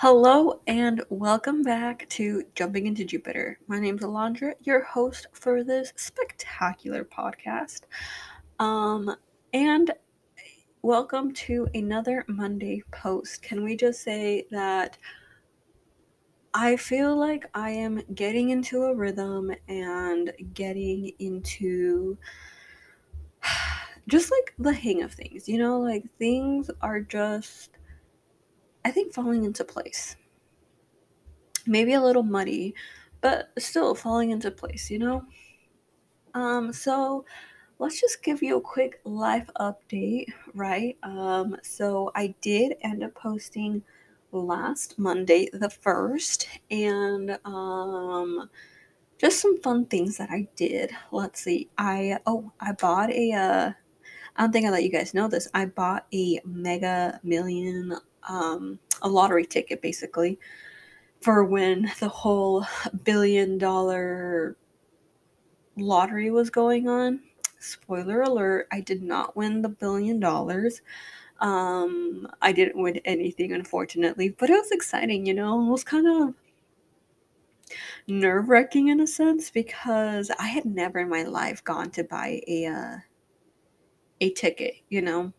Hello and welcome back to Jumping into Jupiter. My name's Alondra, your host for this spectacular podcast. Um, and welcome to another Monday post. Can we just say that I feel like I am getting into a rhythm and getting into just like the hang of things, you know, like things are just I think falling into place. Maybe a little muddy, but still falling into place, you know? Um, so let's just give you a quick life update, right? Um, so I did end up posting last Monday the 1st, and um just some fun things that I did. Let's see. I oh, I bought a uh I don't think I let you guys know this. I bought a mega million um a lottery ticket basically for when the whole billion dollar lottery was going on. Spoiler alert, I did not win the billion dollars. Um, I didn't win anything, unfortunately, but it was exciting, you know? It was kind of nerve wracking in a sense because I had never in my life gone to buy a, uh, a ticket, you know?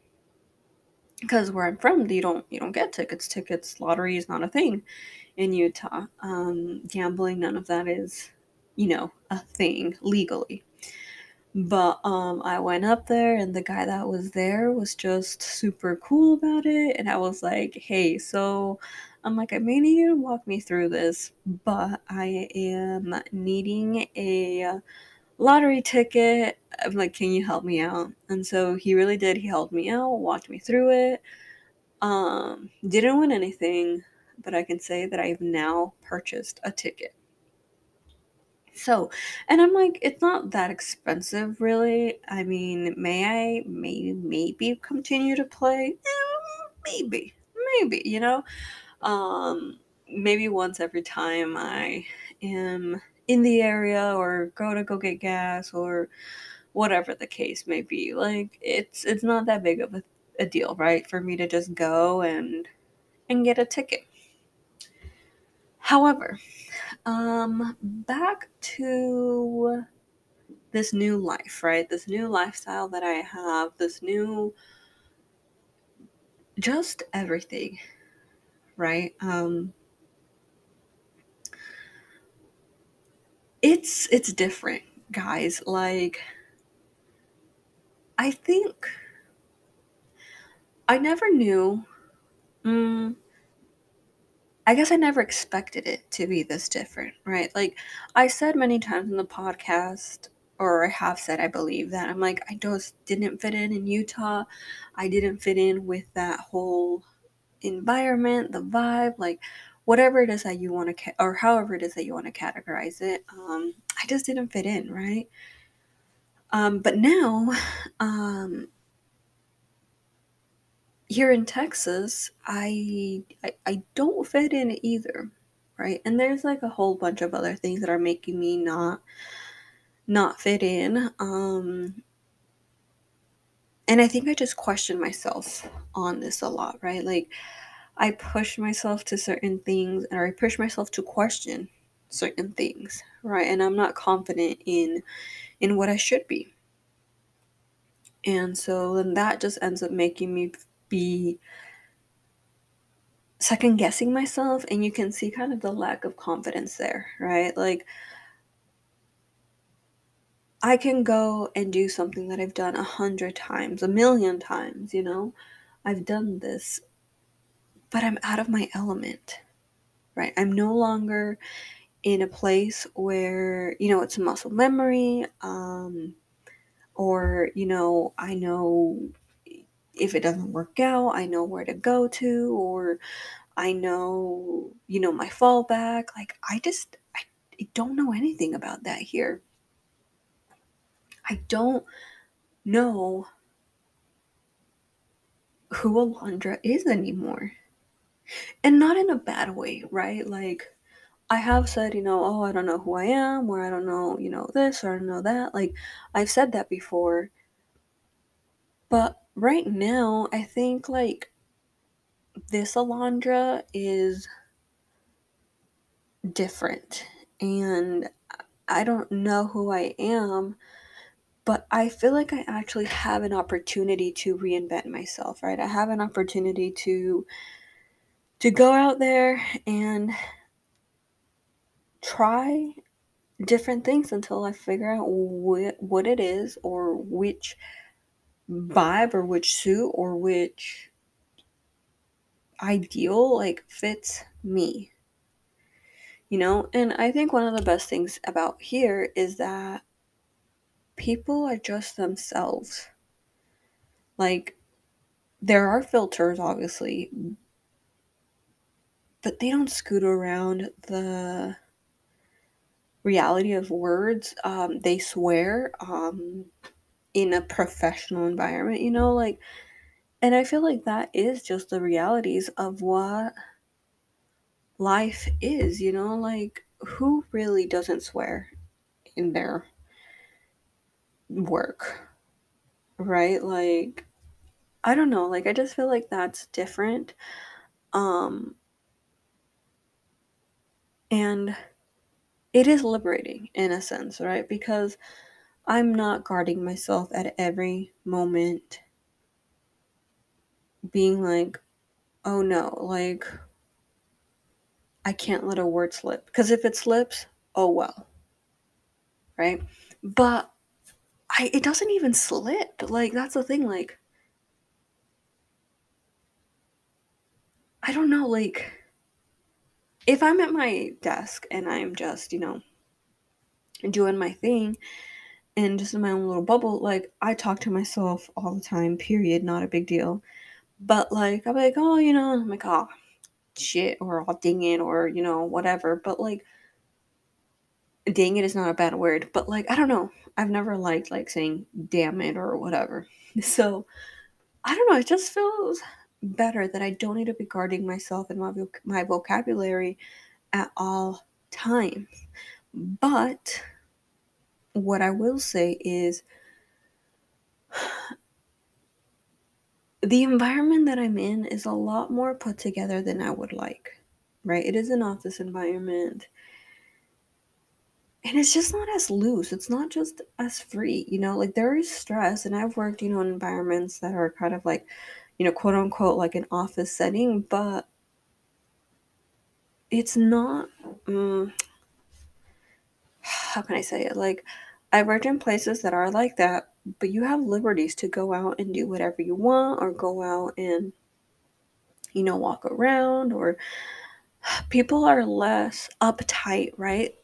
Because where I'm from, you don't you don't get tickets. Tickets lottery is not a thing in Utah. Um, gambling, none of that is, you know, a thing legally. But um, I went up there, and the guy that was there was just super cool about it. And I was like, hey, so I'm like, I may need you to walk me through this, but I am needing a lottery ticket. I'm like, can you help me out? And so he really did. He helped me out, walked me through it. Um, didn't win anything, but I can say that I've now purchased a ticket. So, and I'm like, it's not that expensive, really. I mean, may I maybe maybe continue to play? Eh, maybe, maybe, you know, um, maybe once every time I am in the area or go to go get gas or whatever the case may be. Like, it's it's not that big of a, a deal, right? For me to just go and and get a ticket. However, um, back to this new life, right? This new lifestyle that I have, this new just everything, right? Um it's it's different, guys. Like I think I never knew mm, I guess I never expected it to be this different, right? Like I said many times in the podcast, or I have said, I believe that I'm like, I just didn't fit in in Utah. I didn't fit in with that whole environment, the vibe, like whatever it is that you want to, ca- or however it is that you want to categorize it. Um, I just didn't fit in, right? Um, but now, um, here in Texas, I, I I don't fit in either, right? And there's like a whole bunch of other things that are making me not not fit in. Um and I think I just question myself on this a lot, right? Like I push myself to certain things and I push myself to question certain things, right? And I'm not confident in in what I should be. And so then that just ends up making me be second guessing myself and you can see kind of the lack of confidence there, right? Like I can go and do something that I've done a hundred times, a million times, you know? I've done this, but I'm out of my element, right? I'm no longer in a place where, you know, it's a muscle memory, um, or, you know, I know if it doesn't work out, I know where to go to, or I know, you know, my fallback. Like, I just, I, I don't know anything about that here. I don't know who Alondra is anymore. And not in a bad way, right? Like, I have said, you know, oh, I don't know who I am, or I don't know, you know, this, or I don't know that. Like, I've said that before. But right now, I think, like, this Alondra is different and I don't know who I am, but I feel like I actually have an opportunity to reinvent myself, right? I have an opportunity to to go out there and try different things until I figure out what what it is or which vibe or which suit or which ideal like fits me. You know, and I think one of the best things about here is that people are just themselves. Like there are filters obviously, but they don't scoot around the reality of words. Um, they swear um, in a professional environment, you know, like, and I feel like that is just the realities of what life is, you know, like, who really doesn't swear in their work, right? Like, I don't know, like, I just feel like that's different. Um, and it is liberating in a sense, right? Because I'm not guarding myself at every moment, being like, oh no, like, I can't let a word slip. Because if it slips, oh well, right? But I, it doesn't even slip. Like, that's the thing. Like, I don't know, like, if I'm at my desk and I'm just, you know, doing my thing and just in my own little bubble, like, I talk to myself all the time, period, not a big deal. But, like, I'm like, oh, you know, I'm like, oh, shit, or I'll ding it, or, you know, whatever. But, like, dang it is not a bad word, but, like, I don't know. I've never liked, like, saying damn it or whatever. So, I don't know, it just feels better that I don't need to be guarding myself and my, voc- my vocabulary at all times. But what I will say is the environment that I'm in is a lot more put together than I would like, right? It is an office environment. And it's just not as loose. It's not just as free, you know? Like there is stress, and I've worked, you know, in environments that are kind of like, you know, quote unquote, like an office setting, but it's not. Um, how can I say it? Like, I worked in places that are like that, but you have liberties to go out and do whatever you want, or go out and, you know, walk around, or people are less uptight, right?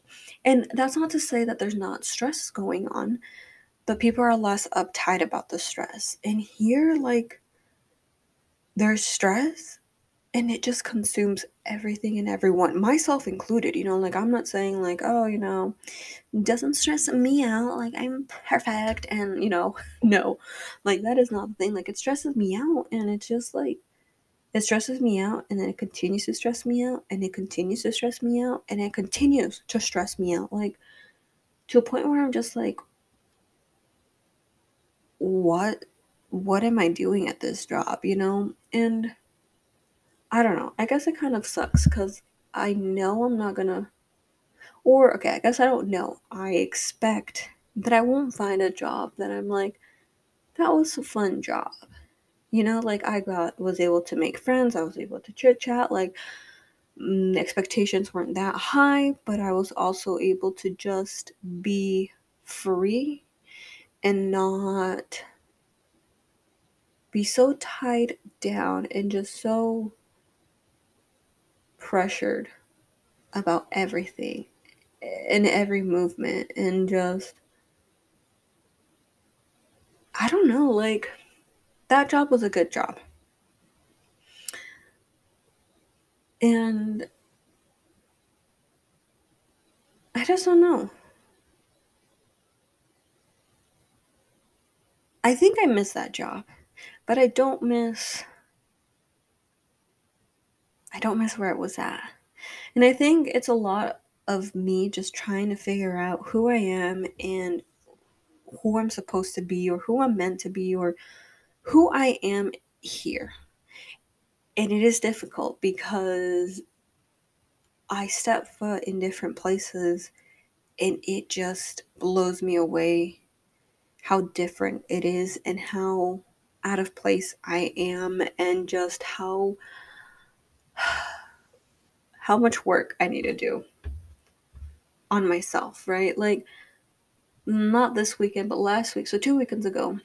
And that's not to say that there's not stress going on, but people are less uptight about the stress. And here, like, there's stress and it just consumes everything and everyone, myself included. You know, like, I'm not saying, like, oh, you know, doesn't stress me out. Like, I'm perfect. And, you know, no, like, that is not the thing. Like, it stresses me out. And it's just like, it stresses me out and then it continues to stress me out and it continues to stress me out and it continues to stress me out. Like, to a point where I'm just like, what what am I doing at this job, you know? And I don't know. I guess it kind of sucks because I know I'm not gonna, or okay, I guess I don't know. I expect that I won't find a job that I'm like, that was a fun job. You know, like I got, was able to make friends, I was able to chit chat, like, mm, expectations weren't that high, but I was also able to just be free and not be so tied down and just so pressured about everything and every movement and just I don't know, like that job was a good job. And I just don't know. I think I miss that job, but I don't miss I don't miss where it was at. And I think it's a lot of me just trying to figure out who I am and who I'm supposed to be or who I'm meant to be or who I am here. And it is difficult because I step foot in different places and it just blows me away how different it is and how out of place I am and just how how much work I need to do on myself, right? Like not this weekend, but last week, so two weekends ago,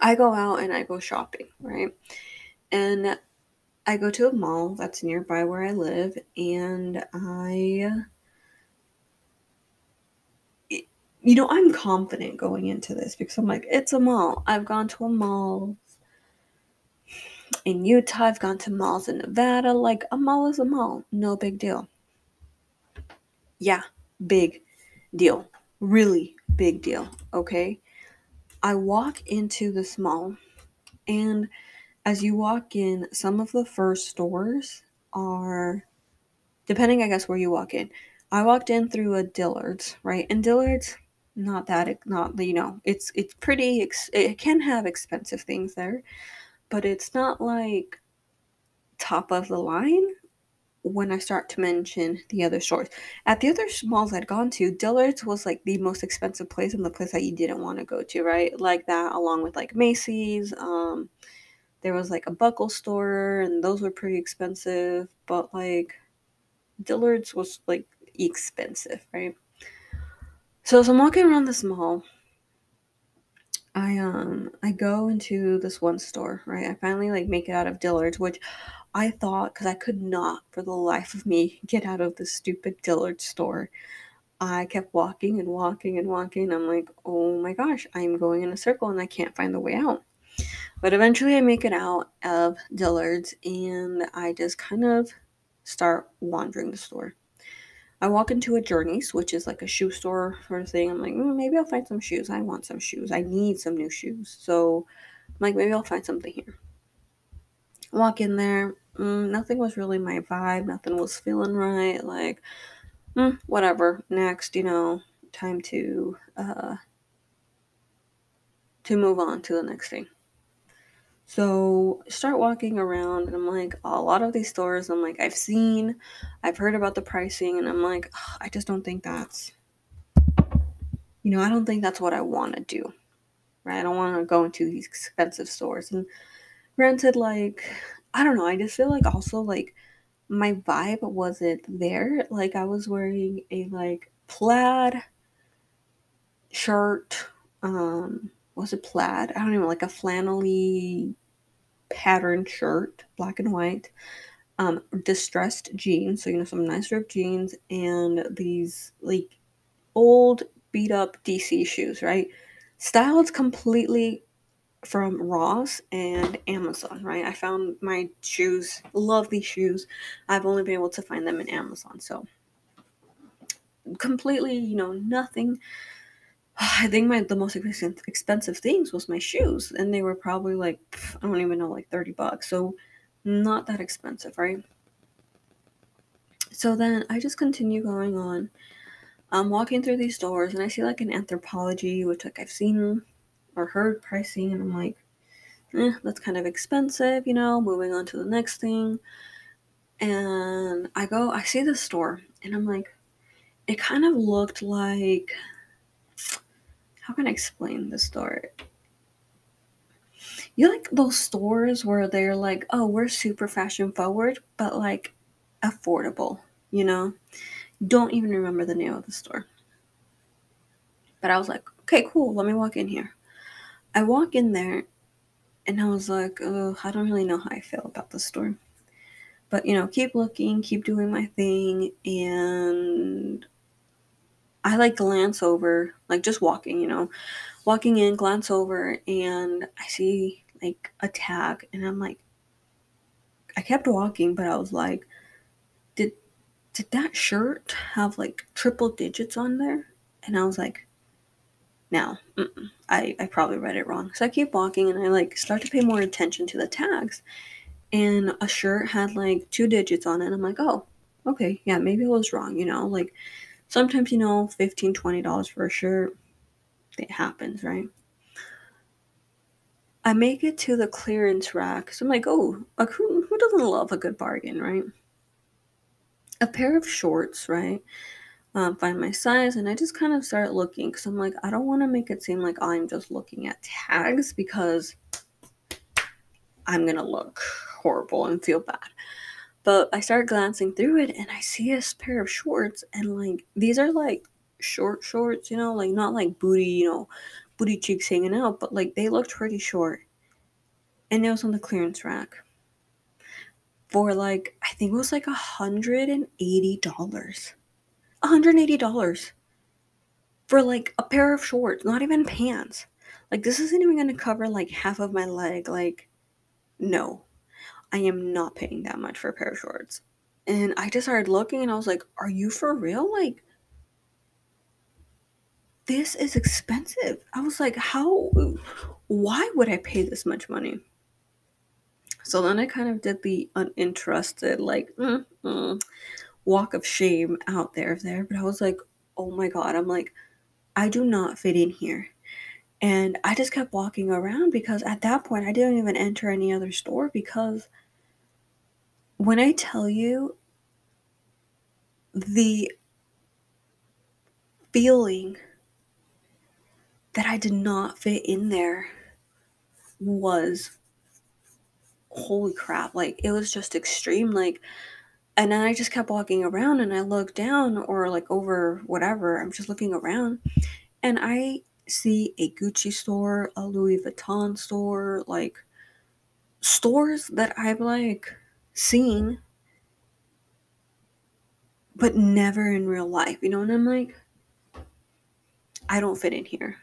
I go out and I go shopping, right? And I go to a mall that's nearby where I live and I you know, I'm confident going into this because I'm like, it's a mall. I've gone to a mall in Utah, I've gone to malls in Nevada. Like, a mall is a mall. No big deal. Yeah, big deal. Really big deal. Okay. I walk into this mall, and as you walk in, some of the first stores are, depending, I guess, where you walk in. I walked in through a Dillard's, right? And Dillard's, not that, not, you know, it's, it's pretty, it can have expensive things there, but it's not like top of the line when I start to mention the other stores. At the other malls I'd gone to, Dillard's was like the most expensive place and the place that you didn't want to go to, right? Like that, along with like Macy's. Um, there was like a buckle store, and those were pretty expensive, but like Dillard's was like expensive, right? So as I'm walking around this mall, I um I go into this one store, right? I finally like make it out of Dillard's, which I thought because I could not for the life of me get out of the stupid Dillard's store. I kept walking and walking and walking. I'm like, oh my gosh, I'm going in a circle and I can't find the way out. But eventually I make it out of Dillard's and I just kind of start wandering the store. I walk into a Journeys, which is like a shoe store sort of thing. I'm like, mm, maybe I'll find some shoes. I want some shoes. I need some new shoes. So I'm like, maybe I'll find something here. Walk in there. Mm, nothing was really my vibe. Nothing was feeling right. Like, mm, whatever. Next, you know, time to uh, to move on to the next thing. So start walking around, and I'm like, a lot of these stores, I'm like, I've seen, I've heard about the pricing, and I'm like, I just don't think that's, you know, I don't think that's what I want to do, right? I don't want to go into these expensive stores. And granted, like, I don't know, I just feel like also like my vibe wasn't there. Like I was wearing a like plaid shirt, um, was it plaid? I don't even like a flannelly patterned shirt, black and white, um, distressed jeans, so you know some nice ripped jeans, and these like old beat up DC shoes, right? Styled completely from Ross and Amazon, right? I found my shoes, love these shoes. I've only been able to find them in Amazon, so completely, you know, nothing I think my the most expensive things was my shoes, and they were probably like I don't even know, like thirty bucks. So not that expensive, right? So then I just continue going on. I'm walking through these stores, and I see like an Anthropologie, which like I've seen or heard pricing, and I'm like, eh, that's kind of expensive, you know. Moving on to the next thing, and I go, I see the store, and I'm like, it kind of looked like how can I explain the store? You like those stores where they're like, oh, we're super fashion forward, but like affordable, you know? Don't even remember the name of the store. But I was like, okay, cool, let me walk in here. I walk in there and I was like, oh, I don't really know how I feel about the store. But, you know, keep looking, keep doing my thing, and I like glance over, like just walking, you know, walking in, glance over, and I see like a tag, and I'm like, I kept walking, but I was like, did did that shirt have like triple digits on there? And I was like, no, I I probably read it wrong. So I keep walking, and I like start to pay more attention to the tags, and a shirt had like two digits on it. and I'm like, oh, okay, yeah, maybe I was wrong, you know, like sometimes you know 15 20 dollars for a shirt it happens right i make it to the clearance rack so i'm like oh who, who doesn't love a good bargain right a pair of shorts, right? Um, find my size, and I just kind of start looking because I'm like, I don't want to make it seem like I'm just looking at tags because I'm gonna look horrible and feel bad. But I start glancing through it and I see a pair of shorts, and like these are like short shorts, you know, like not like booty, you know, booty cheeks hanging out, but like they looked pretty short. And it was on the clearance rack for like, I think it was like a $180. $180 for like a pair of shorts, not even pants. Like, this isn't even gonna cover like half of my leg. Like, no, I am not paying that much for a pair of shorts. And I just started looking and I was like, are you for real? Like, this is expensive. I was like, how, why would I pay this much money? So then I kind of did the uninterested, like, mm, mm, walk of shame out there, there. But I was like, oh my God, I'm like, I do not fit in here. And I just kept walking around because at that point I didn't even enter any other store because when I tell you the feeling that I did not fit in there was holy crap. Like it was just extreme. Like, and then I just kept walking around and I looked down or like over whatever. I'm just looking around and I see a Gucci store, a Louis Vuitton store, like stores that I've like seen but never in real life, you know? And I'm like, I don't fit in here.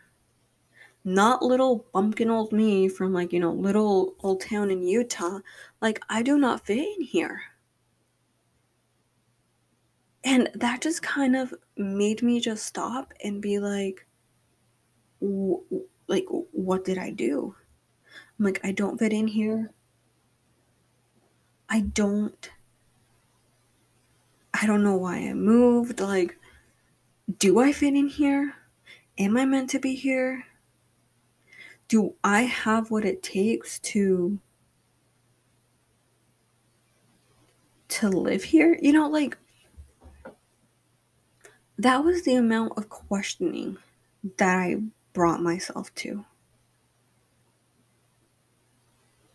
Not little bumpkin old me from like, you know, little old town in Utah. Like, I do not fit in here. And that just kind of made me just stop and be like, like, what did I do? I'm like, I don't fit in here. I don't. I don't know why I moved. Like, do I fit in here? Am I meant to be here? Do I have what it takes to to live here? You know, like that was the amount of questioning that I brought myself to.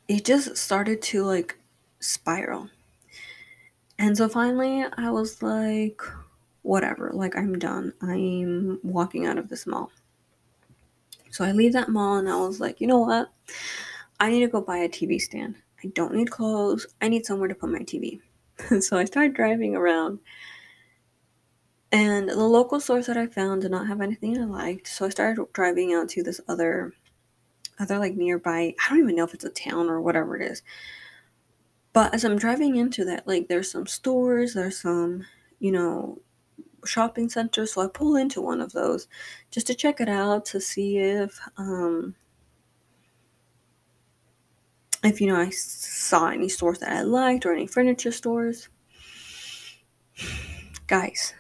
It just started to like spiral. And so finally, I was like, whatever, like, I'm done. I'm walking out of this mall. So I leave that mall and I was like, you know what? I need to go buy a TV stand. I don't need clothes. I need somewhere to put my TV. so I started driving around. And the local stores that I found did not have anything I liked. So I started driving out to this other other like nearby, I don't even know if it's a town or whatever it is. But as I'm driving into that, like there's some stores, there's some, you know, shopping centers. So I pull into one of those just to check it out to see if, um, if you know, I saw any stores that I liked or any furniture stores. Guys,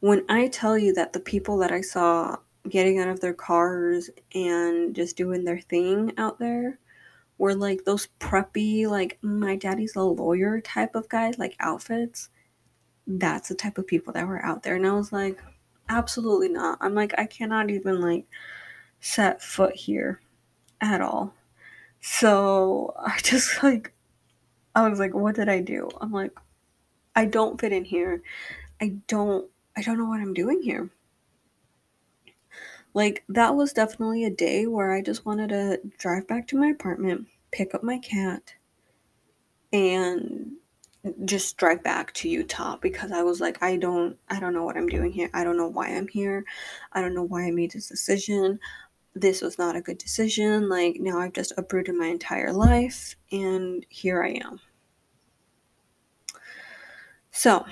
when I tell you that the people that I saw getting out of their cars and just doing their thing out there were like those preppy, like my daddy's a lawyer type of guys, like outfits. That's the type of people that were out there. And I was like, absolutely not. I'm like, I cannot even like set foot here at all. So I just like, I was like, what did I do? I'm like, I don't fit in here. I don't, I don't know what I'm doing here. Like, that was definitely a day where I just wanted to drive back to my apartment, pick up my cat, and just drive back to Utah because I was like, I don't, I don't know what I'm doing here. I don't know why I'm here. I don't know why I made this decision. This was not a good decision. Like, now I've just uprooted my entire life, and here I am. So,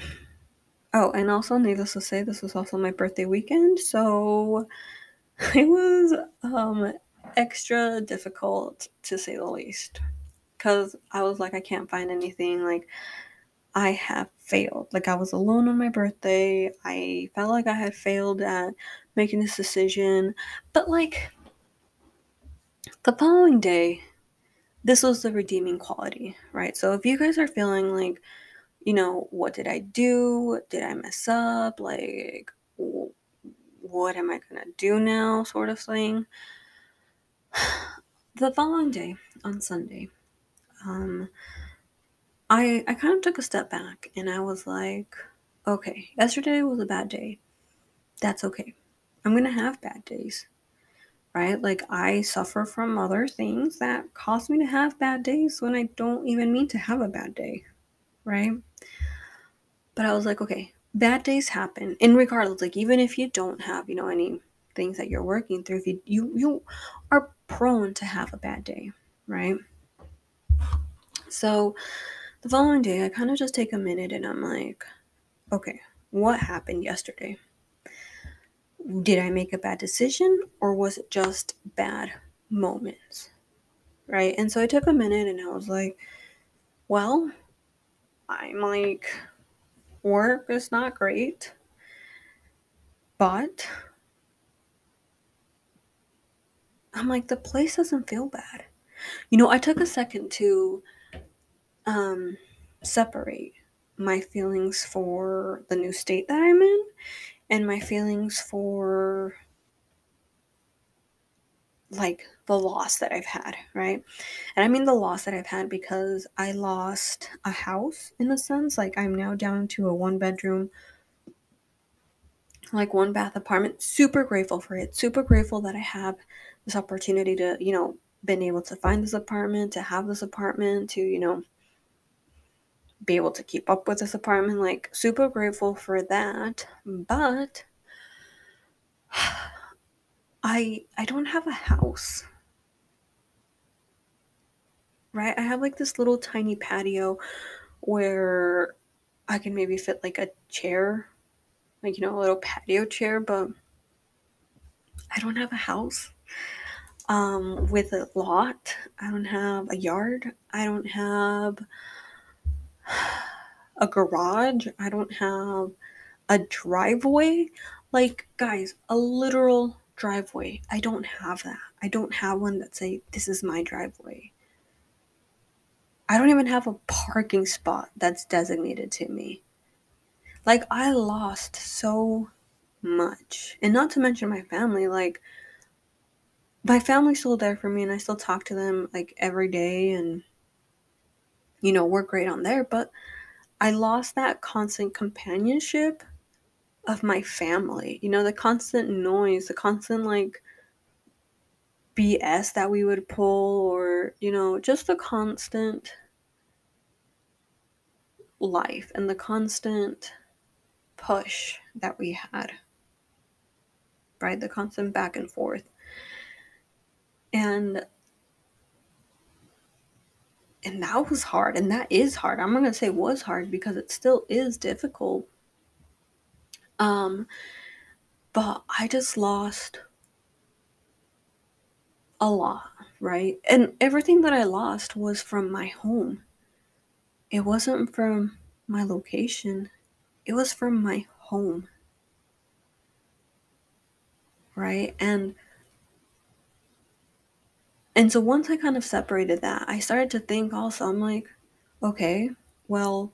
oh, and also, needless to say, this was also my birthday weekend. So, it was um extra difficult to say the least because I was like, I can't find anything. Like, I have failed. Like, I was alone on my birthday. I felt like I had failed at making this decision. But, like, the following day, this was the redeeming quality, right? So, if you guys are feeling like you know, what did I do? Did I mess up? Like, what am I gonna do now? Sort of thing. The following day, on Sunday, um, I I kind of took a step back and I was like, okay, yesterday was a bad day. That's okay. I'm gonna have bad days. Right? Like I suffer from other things that cause me to have bad days when I don't even mean to have a bad day. Right? But I was like, okay, bad days happen. And regardless, like even if you don't have, you know, any things that you're working through, if you you you are prone to have a bad day, right? So the following day I kind of just take a minute and I'm like, okay, what happened yesterday? Did I make a bad decision or was it just bad moments? Right? And so I took a minute and I was like, well, I'm like work is not great. But I'm like, the place doesn't feel bad. You know, I took a second to um, separate my feelings for the new state that I'm in and my feelings for like the loss that I've had, right? And I mean the loss that I've had because I lost a house in a sense. Like I'm now down to a one bedroom, like one bath apartment. Super grateful for it. Super grateful that I have this opportunity to, you know, been able to find this apartment, to have this apartment, to, you know, be able to keep up with this apartment. Like, super grateful for that. But I I don't have a house. Right? I have like this little tiny patio where I can maybe fit like a chair, like you know, a little patio chair, but I don't have a house um, with a lot. I don't have a yard. I don't have a garage. I don't have a driveway. Like, guys, a literal driveway. I don't have that. I don't have one that say this is my driveway. I don't even have a parking spot that's designated to me. Like I lost so much. And not to mention my family, like my family's still there for me and I still talk to them like every day and you know, we're great on there, but I lost that constant companionship of my family. You know, the constant noise, the constant like BS that we would pull or, you know, just the constant life and the constant push that we had. Right? The constant back and forth. And and that was hard and that is hard. I'm not going to say was hard because it still is difficult. Um but I just lost a lot, right? And everything that I lost was from my home. It wasn't from my location. It was from my home. Right? And and so once I kind of separated that, I started to think also, I'm like, okay, well,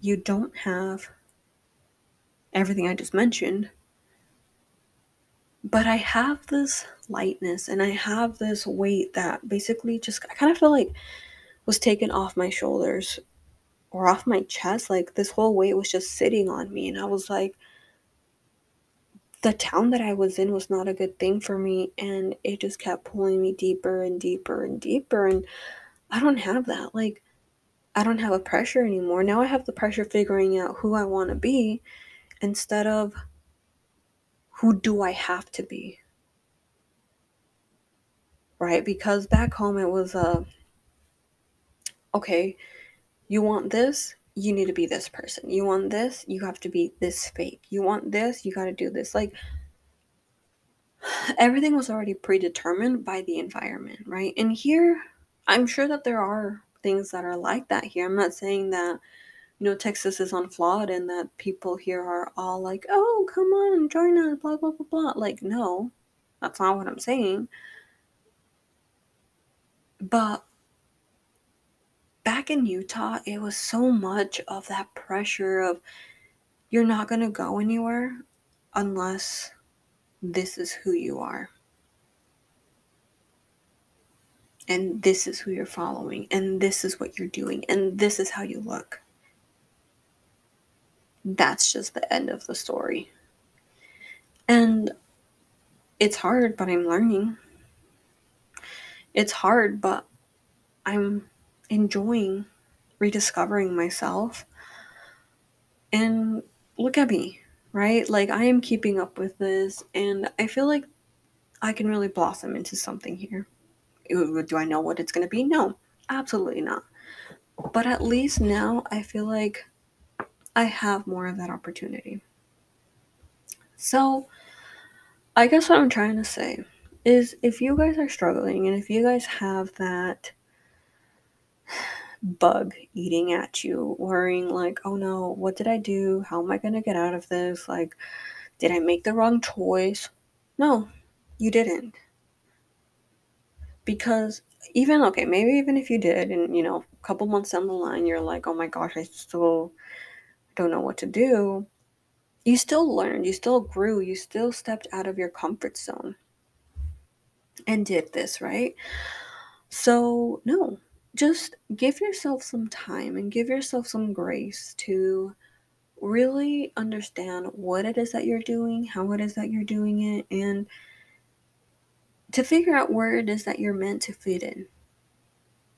you don't have everything I just mentioned, but I have this lightness and I have this weight that basically just, I kind of feel like was taken off my shoulders or off my chest. Like this whole weight was just sitting on me. And I was like, the town that I was in was not a good thing for me and it just kept pulling me deeper and deeper and deeper and I don't have that like I don't have a pressure anymore. Now I have the pressure figuring out who I want to be instead of who do I have to be. Right? Because back home it was uh okay, you want this, you need to be this person. You want this, you have to be this fake. You want this, you got to do this. Like everything was already predetermined by the environment, right? And here, I'm sure that there are things that are like that here. I'm not saying that you know Texas is unflawed and that people here are all like, "Oh, come on, join us," blah blah blah blah. Like, no, that's not what I'm saying. But back in Utah, it was so much of that pressure of you're not going to go anywhere unless this is who you are. And this is who you're following. And this is what you're doing. And this is how you look. That's just the end of the story. And it's hard, but I'm learning. It's hard, but I'm enjoying rediscovering myself. And look at me, right? Like I am keeping up with this and I feel like I can really blossom into something here. Do I know what it's going to be? No, absolutely not. But at least now I feel like I have more of that opportunity. So, I guess what I'm trying to say is if you guys are struggling and if you guys have that bug eating at you, worrying like, oh no, what did I do? How am I going to get out of this? Like, did I make the wrong choice? No, you didn't. Because even, okay, maybe even if you did, and you know, a couple months down the line, you're like, oh my gosh, I still don't know what to do. You still learned, you still grew, you still stepped out of your comfort zone and did this, right? So, no, just give yourself some time and give yourself some grace to really understand what it is that you're doing, how it is that you're doing it, and to figure out where it is that you're meant to fit in.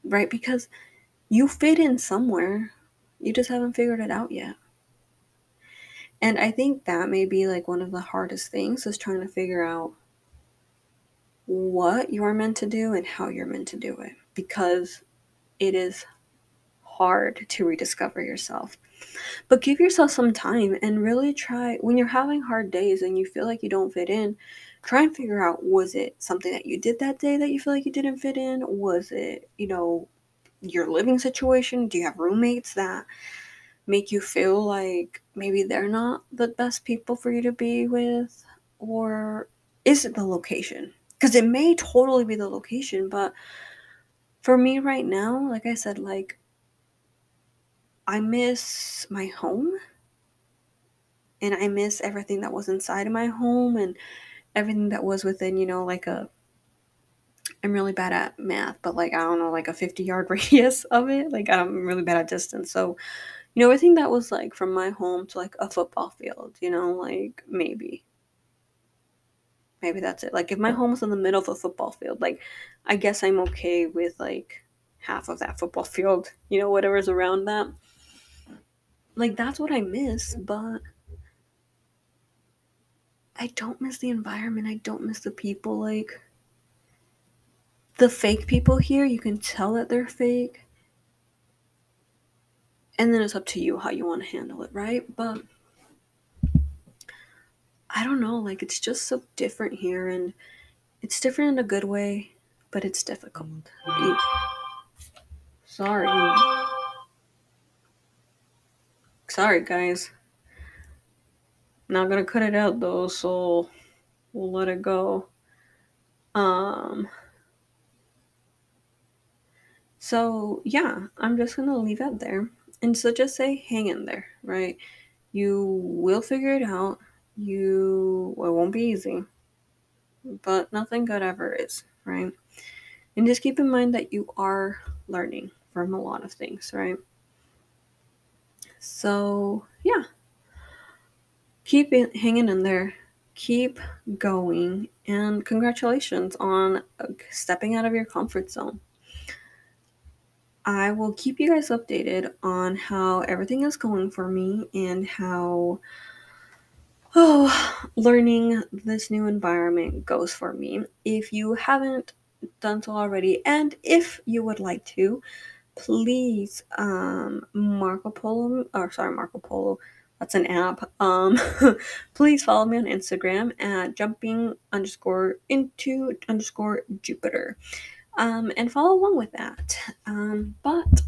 Right? Because you fit in somewhere, you just haven't figured it out yet. And I think that may be like one of the hardest things is trying to figure out what you are meant to do and how you're meant to do it because it is hard to rediscover yourself. But give yourself some time and really try when you're having hard days and you feel like you don't fit in, try and figure out was it something that you did that day that you feel like you didn't fit in? Was it, you know, your living situation? Do you have roommates that make you feel like maybe they're not the best people for you to be with? Or is it the location? Because it may totally be the location, but for me right now, like I said, like I miss my home and I miss everything that was inside of my home and everything that was within, you know, like a I'm really bad at math, but like I don't know, like a 50 yard radius of it. Like I'm really bad at distance. So, you know, I think that was like from my home to like a football field, you know, like maybe. Maybe that's it. Like if my home was in the middle of a football field, like I guess I'm okay with like half of that football field, you know, whatever's around that. Like that's what I miss, but I don't miss the environment. I don't miss the people. Like the fake people here, you can tell that they're fake. And then it's up to you how you want to handle it, right? But I don't know, like it's just so different here and it's different in a good way, but it's difficult. Sorry. Sorry, guys. Not gonna cut it out though, so we'll let it go. Um. So yeah, I'm just gonna leave it there, and so just say, hang in there, right? You will figure it out. You it won't be easy but nothing good ever is right? And just keep in mind that you are learning from a lot of things right? So yeah. Keep it, hanging in there. Keep going and congratulations on uh, stepping out of your comfort zone I will keep you guys updated on how everything is going for me and how oh, learning this new environment goes for me. If you haven't done so already, and if you would like to, please, um, Marco Polo, or sorry, Marco Polo, that's an app. Um, please follow me on Instagram at jumping underscore into underscore Jupiter. Um, and follow along with that. Um, but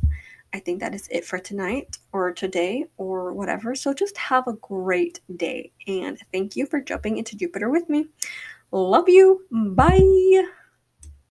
I think that is it for tonight or today or whatever. So just have a great day and thank you for jumping into Jupiter with me. Love you. Bye.